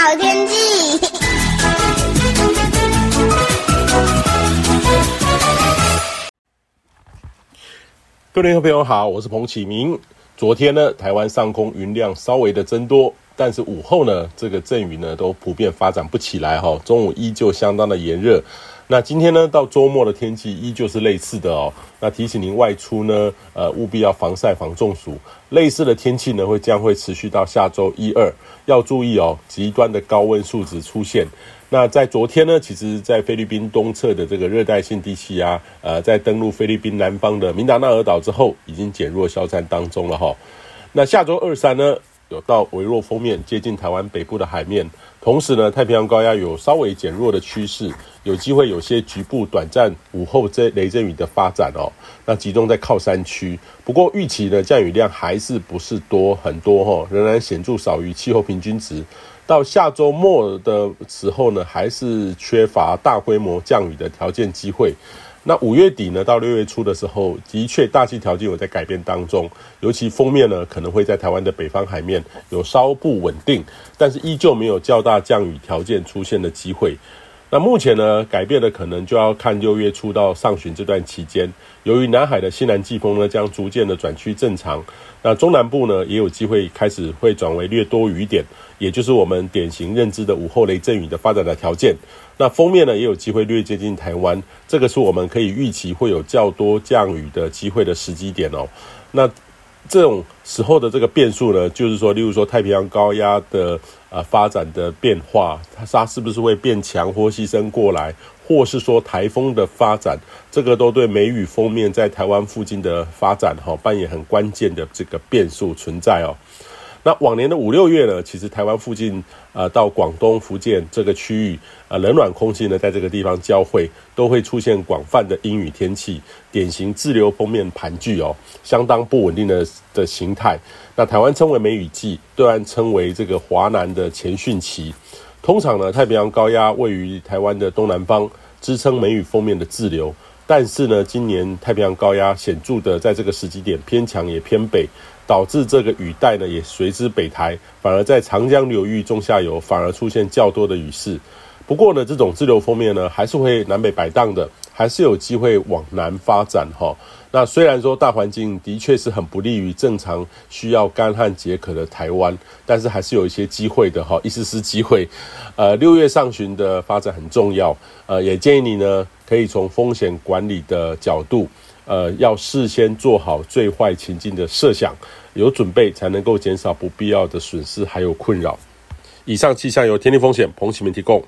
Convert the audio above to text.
好天气。各位朋友好，我是彭启明。昨天呢，台湾上空云量稍微的增多，但是午后呢，这个阵雨呢都普遍发展不起来哈。中午依旧相当的炎热。那今天呢，到周末的天气依旧是类似的哦。那提醒您外出呢，呃，务必要防晒防中暑。类似的天气呢，会将会持续到下周一二，要注意哦，极端的高温数值出现。那在昨天呢，其实，在菲律宾东侧的这个热带性低气压，呃，在登陆菲律宾南方的明达纳尔岛之后，已经减弱消散当中了哈。那下周二三呢，有到微弱锋面接近台湾北部的海面。同时呢，太平洋高压有稍微减弱的趋势，有机会有些局部短暂午后这雷阵雨的发展哦。那集中在靠山区，不过预期呢，降雨量还是不是多很多哈，仍然显著少于气候平均值。到下周末的时候呢，还是缺乏大规模降雨的条件机会。那五月底呢，到六月初的时候，的确大气条件有在改变当中，尤其锋面呢，可能会在台湾的北方海面有稍不稳定，但是依旧没有较大降雨条件出现的机会。那目前呢，改变的可能就要看六月初到上旬这段期间，由于南海的西南季风呢，将逐渐的转趋正常，那中南部呢，也有机会开始会转为略多雨点，也就是我们典型认知的午后雷阵雨的发展的条件。那锋面呢，也有机会略接近台湾，这个是我们可以预期会有较多降雨的机会的时机点哦。那这种时候的这个变数呢，就是说，例如说太平洋高压的呃发展的变化，它它是不是会变强或牺牲过来，或是说台风的发展，这个都对梅雨锋面在台湾附近的发展哈、哦，扮演很关键的这个变数存在哦。那往年的五六月呢，其实台湾附近，呃，到广东、福建这个区域，呃，冷暖空气呢，在这个地方交汇，都会出现广泛的阴雨天气，典型滞留锋面盘踞哦，相当不稳定的的形态。那台湾称为梅雨季，对岸称为这个华南的前汛期。通常呢，太平洋高压位于台湾的东南方，支撑梅雨锋面的滞留。但是呢，今年太平洋高压显著的在这个时机点偏强也偏北，导致这个雨带呢也随之北抬，反而在长江流域中下游反而出现较多的雨势。不过呢，这种自流风面呢还是会南北摆荡的，还是有机会往南发展哈。那虽然说大环境的确是很不利于正常需要干旱解渴的台湾，但是还是有一些机会的哈，一丝丝机会。呃，六月上旬的发展很重要，呃，也建议你呢可以从风险管理的角度，呃，要事先做好最坏情境的设想，有准备才能够减少不必要的损失还有困扰。以上气象由天气风险彭启明提供。